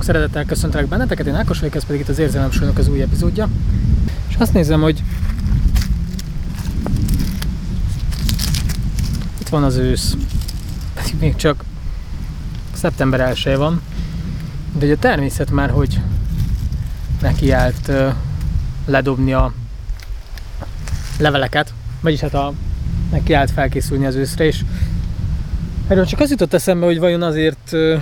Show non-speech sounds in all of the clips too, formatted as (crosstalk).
Sok szeretettel köszöntelek benneteket, én Ákos vagyok, ez pedig itt az Érzelemsúlynak az új epizódja. És azt nézem, hogy itt van az ősz. Pedig (laughs) még csak szeptember 1 van, de hogy a természet már hogy nekiállt uh, ledobni a leveleket, vagyis hát a, nekiállt felkészülni az őszre, és erről csak az jutott eszembe, hogy vajon azért uh,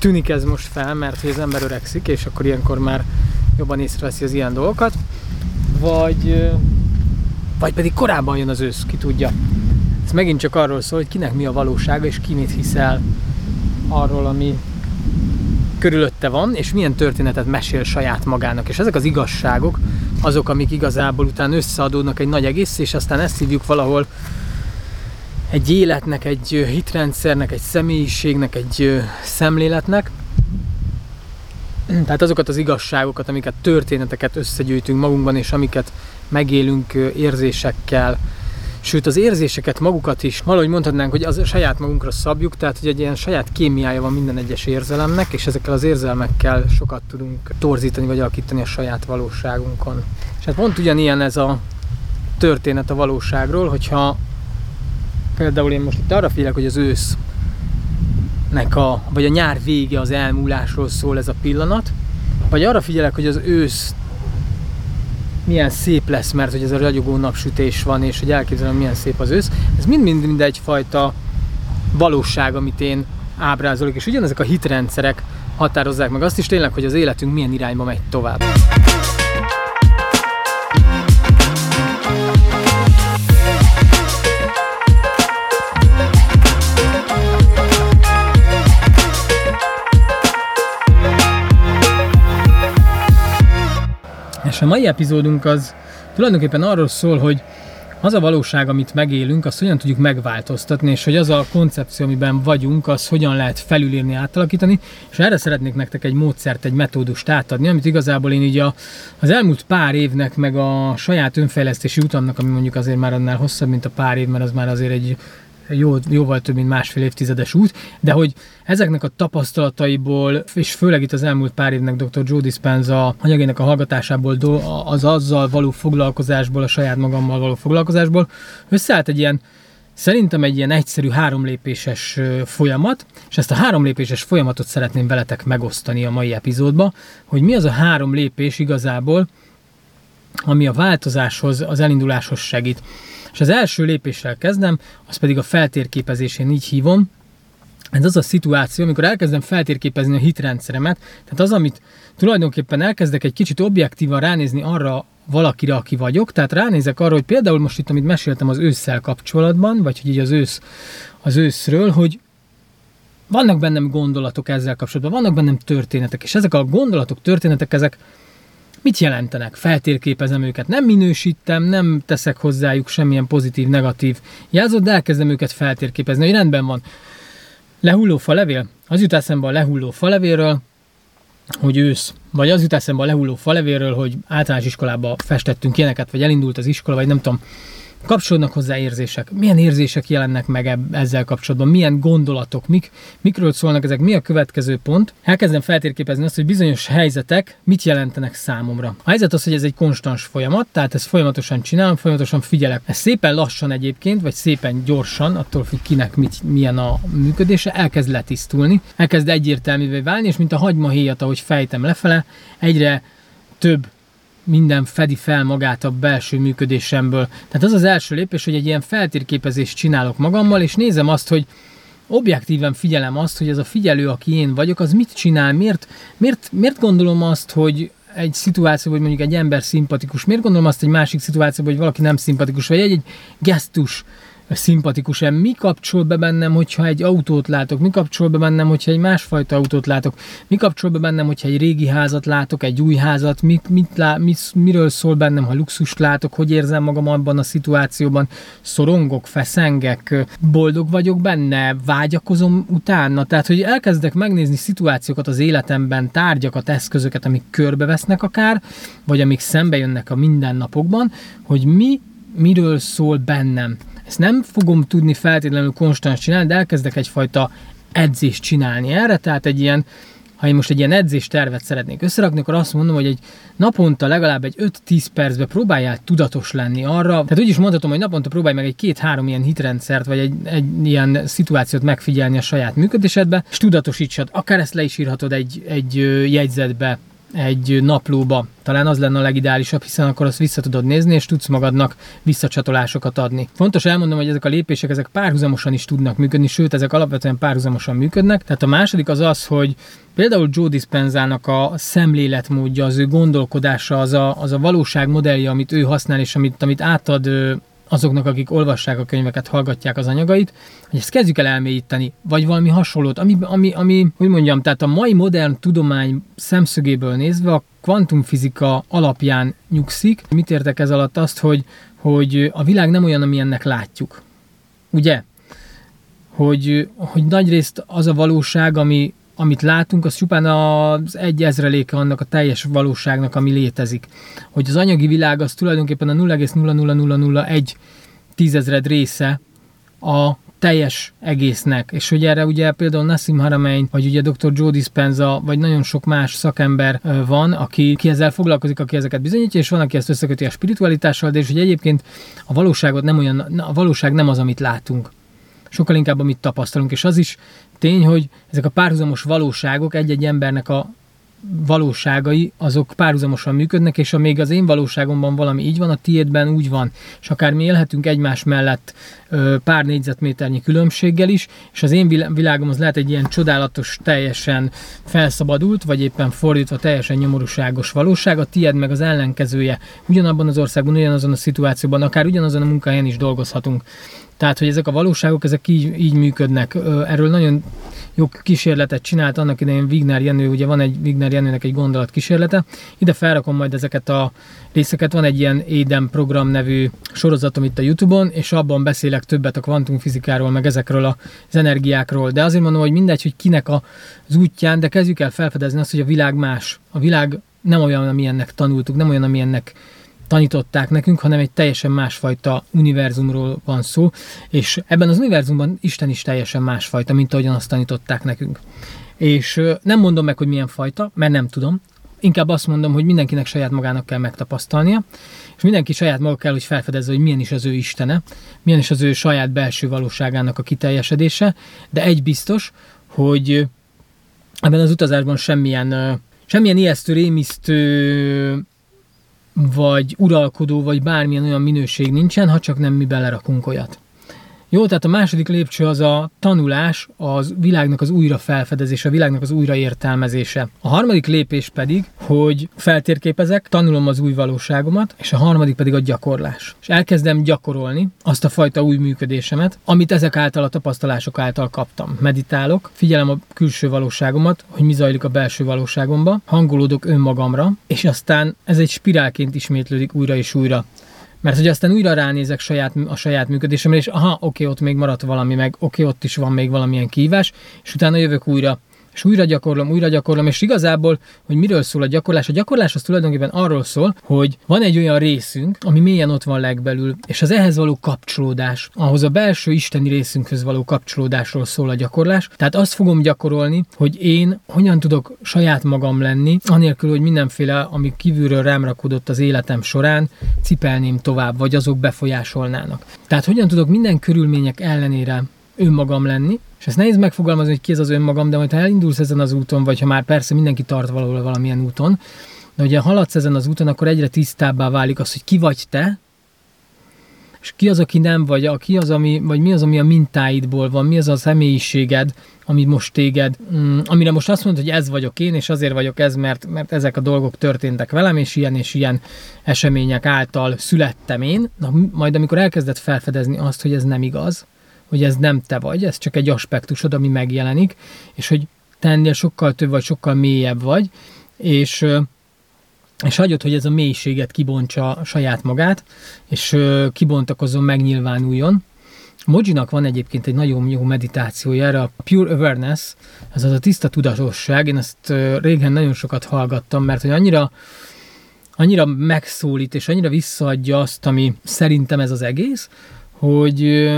tűnik ez most fel, mert hogy az ember öregszik, és akkor ilyenkor már jobban észreveszi az ilyen dolgokat, vagy, vagy pedig korábban jön az ősz, ki tudja. Ez megint csak arról szól, hogy kinek mi a valósága, és ki mit hiszel arról, ami körülötte van, és milyen történetet mesél saját magának. És ezek az igazságok azok, amik igazából után összeadódnak egy nagy egész, és aztán ezt hívjuk valahol egy életnek, egy hitrendszernek, egy személyiségnek, egy szemléletnek. Tehát azokat az igazságokat, amiket történeteket összegyűjtünk magunkban, és amiket megélünk érzésekkel, sőt az érzéseket magukat is, valahogy mondhatnánk, hogy az saját magunkra szabjuk, tehát hogy egy ilyen saját kémiája van minden egyes érzelemnek, és ezekkel az érzelmekkel sokat tudunk torzítani vagy alakítani a saját valóságunkon. És hát pont ugyanilyen ez a történet a valóságról, hogyha Például én most itt arra félek, hogy az ősz nek a, vagy a nyár vége az elmúlásról szól ez a pillanat, vagy arra figyelek, hogy az ősz milyen szép lesz, mert hogy ez a ragyogó napsütés van, és hogy elképzelem, milyen szép az ősz. Ez mind-mind mind egyfajta valóság, amit én ábrázolok, és ugyanezek a hitrendszerek határozzák meg azt is tényleg, hogy az életünk milyen irányba megy tovább. Mai epizódunk az tulajdonképpen arról szól, hogy az a valóság, amit megélünk, azt hogyan tudjuk megváltoztatni, és hogy az a koncepció, amiben vagyunk, az hogyan lehet felülírni, átalakítani, és erre szeretnék nektek egy módszert, egy metódust átadni, amit igazából én így a, az elmúlt pár évnek, meg a saját önfejlesztési utamnak, ami mondjuk azért már annál hosszabb, mint a pár év, mert az már azért egy jó, jóval több, mint másfél évtizedes út, de hogy ezeknek a tapasztalataiból, és főleg itt az elmúlt pár évnek Dr. Joe Dispenza anyagének a hallgatásából, az azzal való foglalkozásból, a saját magammal való foglalkozásból, összeállt egy ilyen Szerintem egy ilyen egyszerű három lépéses folyamat, és ezt a három lépéses folyamatot szeretném veletek megosztani a mai epizódba, hogy mi az a három lépés igazából, ami a változáshoz, az elinduláshoz segít. És az első lépéssel kezdem, az pedig a feltérképezésén így hívom, ez az a szituáció, amikor elkezdem feltérképezni a hitrendszeremet, tehát az, amit tulajdonképpen elkezdek egy kicsit objektívan ránézni arra valakire, aki vagyok, tehát ránézek arra, hogy például most itt, amit meséltem az ősszel kapcsolatban, vagy hogy így az ősz, az őszről, hogy vannak bennem gondolatok ezzel kapcsolatban, vannak bennem történetek, és ezek a gondolatok, történetek, ezek mit jelentenek? Feltérképezem őket, nem minősítem, nem teszek hozzájuk semmilyen pozitív, negatív jelzőt, de elkezdem őket feltérképezni, hogy rendben van. Lehulló falevél? Az jut eszembe a lehulló falevélről, hogy ősz, vagy az jut eszembe a lehulló falevélről, hogy általános iskolába festettünk ilyeneket, vagy elindult az iskola, vagy nem tudom, kapcsolódnak hozzá érzések. Milyen érzések jelennek meg ezzel kapcsolatban? Milyen gondolatok? Mik, mikről szólnak ezek? Mi a következő pont? Elkezdem feltérképezni azt, hogy bizonyos helyzetek mit jelentenek számomra. A helyzet az, hogy ez egy konstans folyamat, tehát ezt folyamatosan csinálom, folyamatosan figyelek. Ez szépen lassan egyébként, vagy szépen gyorsan, attól függ kinek mit, milyen a működése, elkezd letisztulni, elkezd egyértelművé válni, és mint a hagymahéjat, ahogy fejtem lefele, egyre több minden fedi fel magát a belső működésemből. Tehát az az első lépés, hogy egy ilyen feltérképezést csinálok magammal, és nézem azt, hogy objektíven figyelem azt, hogy ez a figyelő, aki én vagyok, az mit csinál, miért, miért, miért gondolom azt, hogy egy szituációban, hogy mondjuk egy ember szimpatikus, miért gondolom azt egy másik szituációban, hogy valaki nem szimpatikus, vagy egy, egy gesztus szimpatikus-e, mi kapcsol be bennem, hogyha egy autót látok, mi kapcsol be bennem, hogyha egy másfajta autót látok, mi kapcsol be bennem, hogyha egy régi házat látok, egy új házat, mit, mit lá, mit, miről szól bennem, ha luxust látok, hogy érzem magam abban a szituációban, szorongok, feszengek, boldog vagyok benne, vágyakozom utána, tehát hogy elkezdek megnézni szituációkat az életemben, tárgyakat, eszközöket, amik körbevesznek akár, vagy amik szembe jönnek a mindennapokban, hogy mi miről szól bennem. Ezt nem fogom tudni feltétlenül konstans csinálni, de elkezdek egyfajta edzést csinálni erre, tehát egy ilyen ha én most egy ilyen edzés tervet szeretnék összerakni, akkor azt mondom, hogy egy naponta legalább egy 5-10 percbe próbáljál tudatos lenni arra. Tehát úgy is mondhatom, hogy naponta próbálj meg egy két-három ilyen hitrendszert, vagy egy, egy ilyen szituációt megfigyelni a saját működésedbe, és tudatosítsad. Akár ezt le is írhatod egy, egy jegyzetbe, egy naplóba. Talán az lenne a legideálisabb, hiszen akkor azt vissza tudod nézni, és tudsz magadnak visszacsatolásokat adni. Fontos elmondom, hogy ezek a lépések ezek párhuzamosan is tudnak működni, sőt, ezek alapvetően párhuzamosan működnek. Tehát a második az az, hogy például Joe Dispenzának a szemléletmódja, az ő gondolkodása, az a, az a valóság modellje, amit ő használ, és amit, amit átad azoknak, akik olvassák a könyveket, hallgatják az anyagait, hogy ezt kezdjük el elmélyíteni, vagy valami hasonlót, ami, ami, ami, hogy mondjam, tehát a mai modern tudomány szemszögéből nézve a kvantumfizika alapján nyugszik. Mit értek ez alatt? Azt, hogy, hogy a világ nem olyan, amilyennek látjuk. Ugye? Hogy, hogy nagyrészt az a valóság, ami, amit látunk, az csupán az egy ezreléke annak a teljes valóságnak, ami létezik. Hogy az anyagi világ az tulajdonképpen a 0,00001 tízezred része a teljes egésznek. És hogy erre ugye például Nassim Haramein, vagy ugye Dr. Joe Dispenza, vagy nagyon sok más szakember van, aki, aki ezzel foglalkozik, aki ezeket bizonyítja, és van, aki ezt összeköti a spiritualitással, de és hogy egyébként a valóságot nem olyan, a valóság nem az, amit látunk sokkal inkább amit tapasztalunk, és az is tény, hogy ezek a párhuzamos valóságok egy-egy embernek a valóságai, azok párhuzamosan működnek, és még az én valóságomban valami így van, a tiédben úgy van, és akár mi élhetünk egymás mellett pár négyzetméternyi különbséggel is, és az én világom az lehet egy ilyen csodálatos, teljesen felszabadult, vagy éppen fordítva teljesen nyomorúságos valóság, a tiéd meg az ellenkezője. Ugyanabban az országban, ugyanazon a szituációban, akár ugyanazon a munkahelyen is dolgozhatunk. Tehát, hogy ezek a valóságok, ezek így, így működnek. Erről nagyon jó kísérletet csinált annak idején Wigner Jenő, ugye van egy Wigner Jenőnek egy gondolat kísérlete. Ide felrakom majd ezeket a részeket, van egy ilyen Éden program nevű sorozatom itt a Youtube-on, és abban beszélek többet a kvantumfizikáról, meg ezekről az energiákról. De azért mondom, hogy mindegy, hogy kinek az útján, de kezdjük el felfedezni azt, hogy a világ más. A világ nem olyan, amilyennek tanultuk, nem olyan, amilyennek tanították nekünk, hanem egy teljesen másfajta univerzumról van szó, és ebben az univerzumban Isten is teljesen másfajta, mint ahogyan azt tanították nekünk. És nem mondom meg, hogy milyen fajta, mert nem tudom, inkább azt mondom, hogy mindenkinek saját magának kell megtapasztalnia, és mindenki saját maga kell, hogy felfedezze, hogy milyen is az ő Istene, milyen is az ő saját belső valóságának a kiteljesedése, de egy biztos, hogy ebben az utazásban semmilyen, semmilyen ijesztő, rémisztő vagy uralkodó, vagy bármilyen olyan minőség nincsen, ha csak nem mi belerakunk olyat. Jó, tehát a második lépcső az a tanulás, az világnak az újra felfedezése, a világnak az újraértelmezése. A harmadik lépés pedig, hogy feltérképezek, tanulom az új valóságomat, és a harmadik pedig a gyakorlás. És elkezdem gyakorolni azt a fajta új működésemet, amit ezek által a tapasztalások által kaptam. Meditálok, figyelem a külső valóságomat, hogy mi zajlik a belső valóságomba, hangolódok önmagamra, és aztán ez egy spirálként ismétlődik újra és újra. Mert hogy aztán újra ránézek saját, a saját működésemre, és aha, oké, ott még maradt valami, meg oké, ott is van még valamilyen kívás, és utána jövök újra és újra gyakorlom, újra gyakorlom, és igazából, hogy miről szól a gyakorlás, a gyakorlás az tulajdonképpen arról szól, hogy van egy olyan részünk, ami mélyen ott van legbelül, és az ehhez való kapcsolódás, ahhoz a belső isteni részünkhöz való kapcsolódásról szól a gyakorlás. Tehát azt fogom gyakorolni, hogy én hogyan tudok saját magam lenni, anélkül, hogy mindenféle, ami kívülről rám rakódott az életem során, cipelném tovább, vagy azok befolyásolnának. Tehát hogyan tudok minden körülmények ellenére önmagam lenni, és ezt nehéz megfogalmazni, hogy ki ez az önmagam, de ha elindulsz ezen az úton, vagy ha már persze mindenki tart valahol valamilyen úton, de hogyha haladsz ezen az úton, akkor egyre tisztábbá válik az, hogy ki vagy te, és ki az, aki nem vagy, aki az, ami, vagy mi az, ami a mintáidból van, mi az a személyiséged, ami most téged, mm, amire most azt mondod, hogy ez vagyok én, és azért vagyok ez, mert, mert ezek a dolgok történtek velem, és ilyen és ilyen események által születtem én, na, majd amikor elkezded felfedezni azt, hogy ez nem igaz, hogy ez nem te vagy, ez csak egy aspektusod, ami megjelenik, és hogy te sokkal több vagy, sokkal mélyebb vagy, és, és hagyod, hogy ez a mélységet kibontsa saját magát, és kibontakozzon, megnyilvánuljon. Mojinak van egyébként egy nagyon jó meditációja erre, a Pure Awareness, ez az a tiszta tudatosság, én ezt régen nagyon sokat hallgattam, mert hogy annyira annyira megszólít, és annyira visszaadja azt, ami szerintem ez az egész, hogy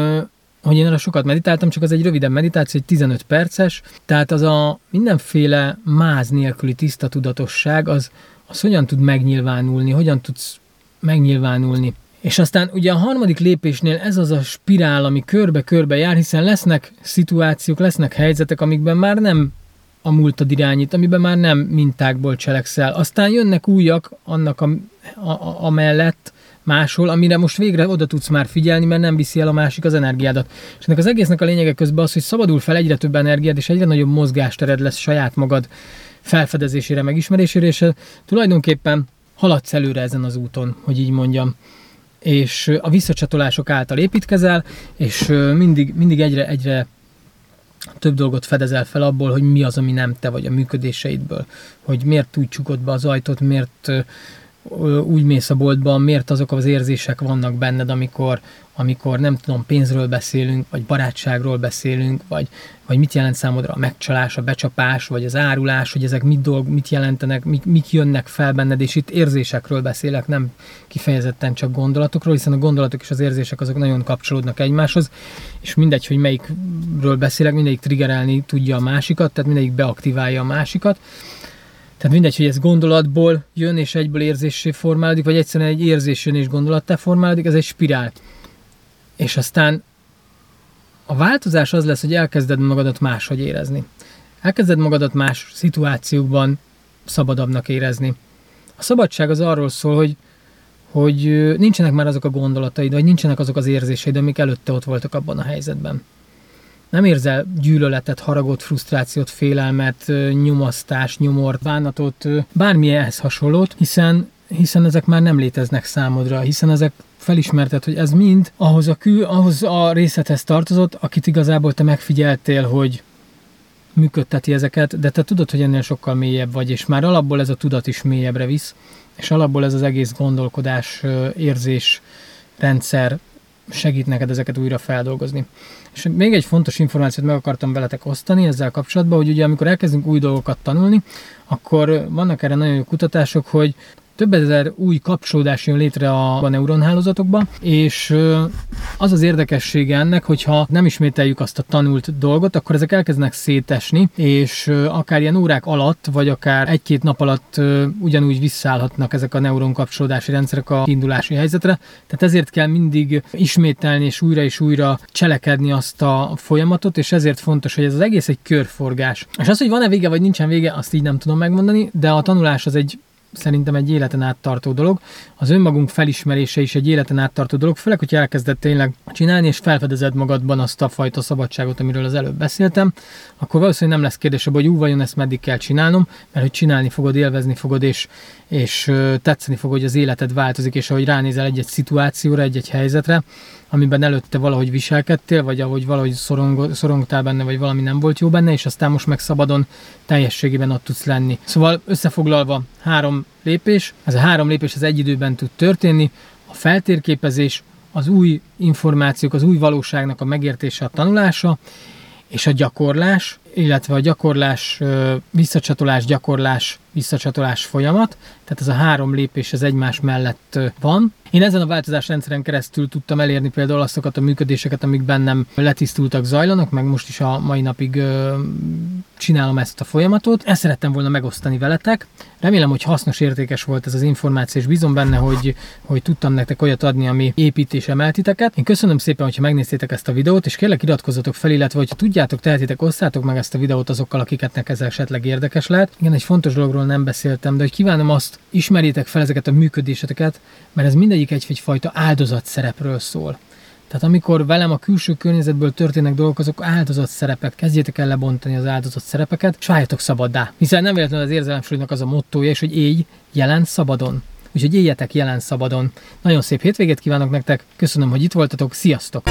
hogy én arra sokat meditáltam, csak az egy rövidebb meditáció, egy 15 perces, tehát az a mindenféle máz nélküli tiszta tudatosság, az, az hogyan tud megnyilvánulni, hogyan tudsz megnyilvánulni. És aztán ugye a harmadik lépésnél ez az a spirál, ami körbe-körbe jár, hiszen lesznek szituációk, lesznek helyzetek, amikben már nem a múltad irányít, amiben már nem mintákból cselekszel. Aztán jönnek újak annak a, a, a, a mellett, máshol, amire most végre oda tudsz már figyelni, mert nem viszi el a másik az energiádat. És ennek az egésznek a lényege közben az, hogy szabadul fel egyre több energiád, és egyre nagyobb mozgástered lesz saját magad felfedezésére, megismerésére, és tulajdonképpen haladsz előre ezen az úton, hogy így mondjam és a visszacsatolások által építkezel, és mindig, mindig egyre, egyre több dolgot fedezel fel abból, hogy mi az, ami nem te vagy a működéseidből, hogy miért úgy csukod be az ajtót, miért úgy mész a boltban, miért azok az érzések vannak benned, amikor, amikor nem tudom, pénzről beszélünk, vagy barátságról beszélünk, vagy, vagy mit jelent számodra a megcsalás, a becsapás, vagy az árulás, hogy ezek mit, dolg, mit jelentenek, mik, mik jönnek fel benned, és itt érzésekről beszélek, nem kifejezetten csak gondolatokról, hiszen a gondolatok és az érzések azok nagyon kapcsolódnak egymáshoz, és mindegy, hogy melyikről beszélek, mindegyik triggerelni tudja a másikat, tehát mindegyik beaktiválja a másikat, tehát mindegy, hogy ez gondolatból jön és egyből érzésé formálódik, vagy egyszerűen egy érzés jön és gondolattá formálódik, ez egy spirál. És aztán a változás az lesz, hogy elkezded magadat máshogy érezni. Elkezded magadat más szituációkban szabadabbnak érezni. A szabadság az arról szól, hogy, hogy nincsenek már azok a gondolataid, vagy nincsenek azok az érzéseid, amik előtte ott voltak abban a helyzetben nem érzel gyűlöletet, haragot, frusztrációt, félelmet, nyomasztást, nyomort, bánatot, bármi ehhez hasonlót, hiszen hiszen ezek már nem léteznek számodra, hiszen ezek felismerted, hogy ez mind ahhoz a kül, ahhoz a részlethez tartozott, akit igazából te megfigyeltél, hogy működteti ezeket, de te tudod, hogy ennél sokkal mélyebb vagy, és már alapból ez a tudat is mélyebbre visz, és alapból ez az egész gondolkodás, érzés, rendszer segít neked ezeket újra feldolgozni. És még egy fontos információt meg akartam veletek osztani ezzel kapcsolatban, hogy ugye amikor elkezdünk új dolgokat tanulni, akkor vannak erre nagyon jó kutatások, hogy több ezer új kapcsolódás jön létre a, a neuronhálózatokba, és az az érdekessége ennek, hogyha nem ismételjük azt a tanult dolgot, akkor ezek elkezdenek szétesni, és akár ilyen órák alatt, vagy akár egy-két nap alatt ugyanúgy visszaállhatnak ezek a neuron kapcsolódási rendszerek a indulási helyzetre. Tehát ezért kell mindig ismételni és újra és újra cselekedni azt a folyamatot, és ezért fontos, hogy ez az egész egy körforgás. És az, hogy van-e vége vagy nincsen vége, azt így nem tudom megmondani, de a tanulás az egy szerintem egy életen át tartó dolog. Az önmagunk felismerése is egy életen át tartó dolog, főleg, hogy elkezded tényleg csinálni, és felfedezed magadban azt a fajta szabadságot, amiről az előbb beszéltem, akkor valószínűleg nem lesz kérdés, hogy ú, vajon ezt meddig kell csinálnom, mert hogy csinálni fogod, élvezni fogod, és, és tetszeni fog, hogy az életed változik, és ahogy ránézel egy-egy szituációra, egy-egy helyzetre, amiben előtte valahogy viselkedtél, vagy ahogy valahogy szorong, szorongtál benne, vagy valami nem volt jó benne, és aztán most meg szabadon teljességében ott tudsz lenni. Szóval összefoglalva három lépés, ez a három lépés az egy időben tud történni, a feltérképezés, az új információk, az új valóságnak a megértése, a tanulása, és a gyakorlás, illetve a gyakorlás, visszacsatolás, gyakorlás, visszacsatolás folyamat, tehát ez a három lépés az egymás mellett van. Én ezen a változásrendszeren keresztül tudtam elérni például azokat a működéseket, amik bennem letisztultak, zajlanak, meg most is a mai napig csinálom ezt a folyamatot. Ezt szerettem volna megosztani veletek. Remélem, hogy hasznos, értékes volt ez az információ, és bízom benne, hogy, hogy tudtam nektek olyat adni, ami épít és emeltiteket. Én köszönöm szépen, hogyha megnéztétek ezt a videót, és kérlek iratkozzatok fel, illetve hogyha tudjátok, tehetitek, osszátok meg ezt a videót azokkal, akiket ez esetleg érdekes lehet. Igen, egy fontos dologról nem beszéltem, de hogy kívánom azt, ismerjétek fel ezeket a működéseteket, mert ez mindegyik egy, egyfajta áldozat szerepről szól. Tehát amikor velem a külső környezetből történnek dolgok, azok áldozat szerepek. Kezdjétek el lebontani az áldozat szerepeket, és váljatok szabaddá. Hiszen nem véletlenül az érzelemsúlynak az a mottója, és hogy éj jelen szabadon. Úgyhogy éljetek jelen szabadon. Nagyon szép hétvégét kívánok nektek, köszönöm, hogy itt voltatok, sziasztok!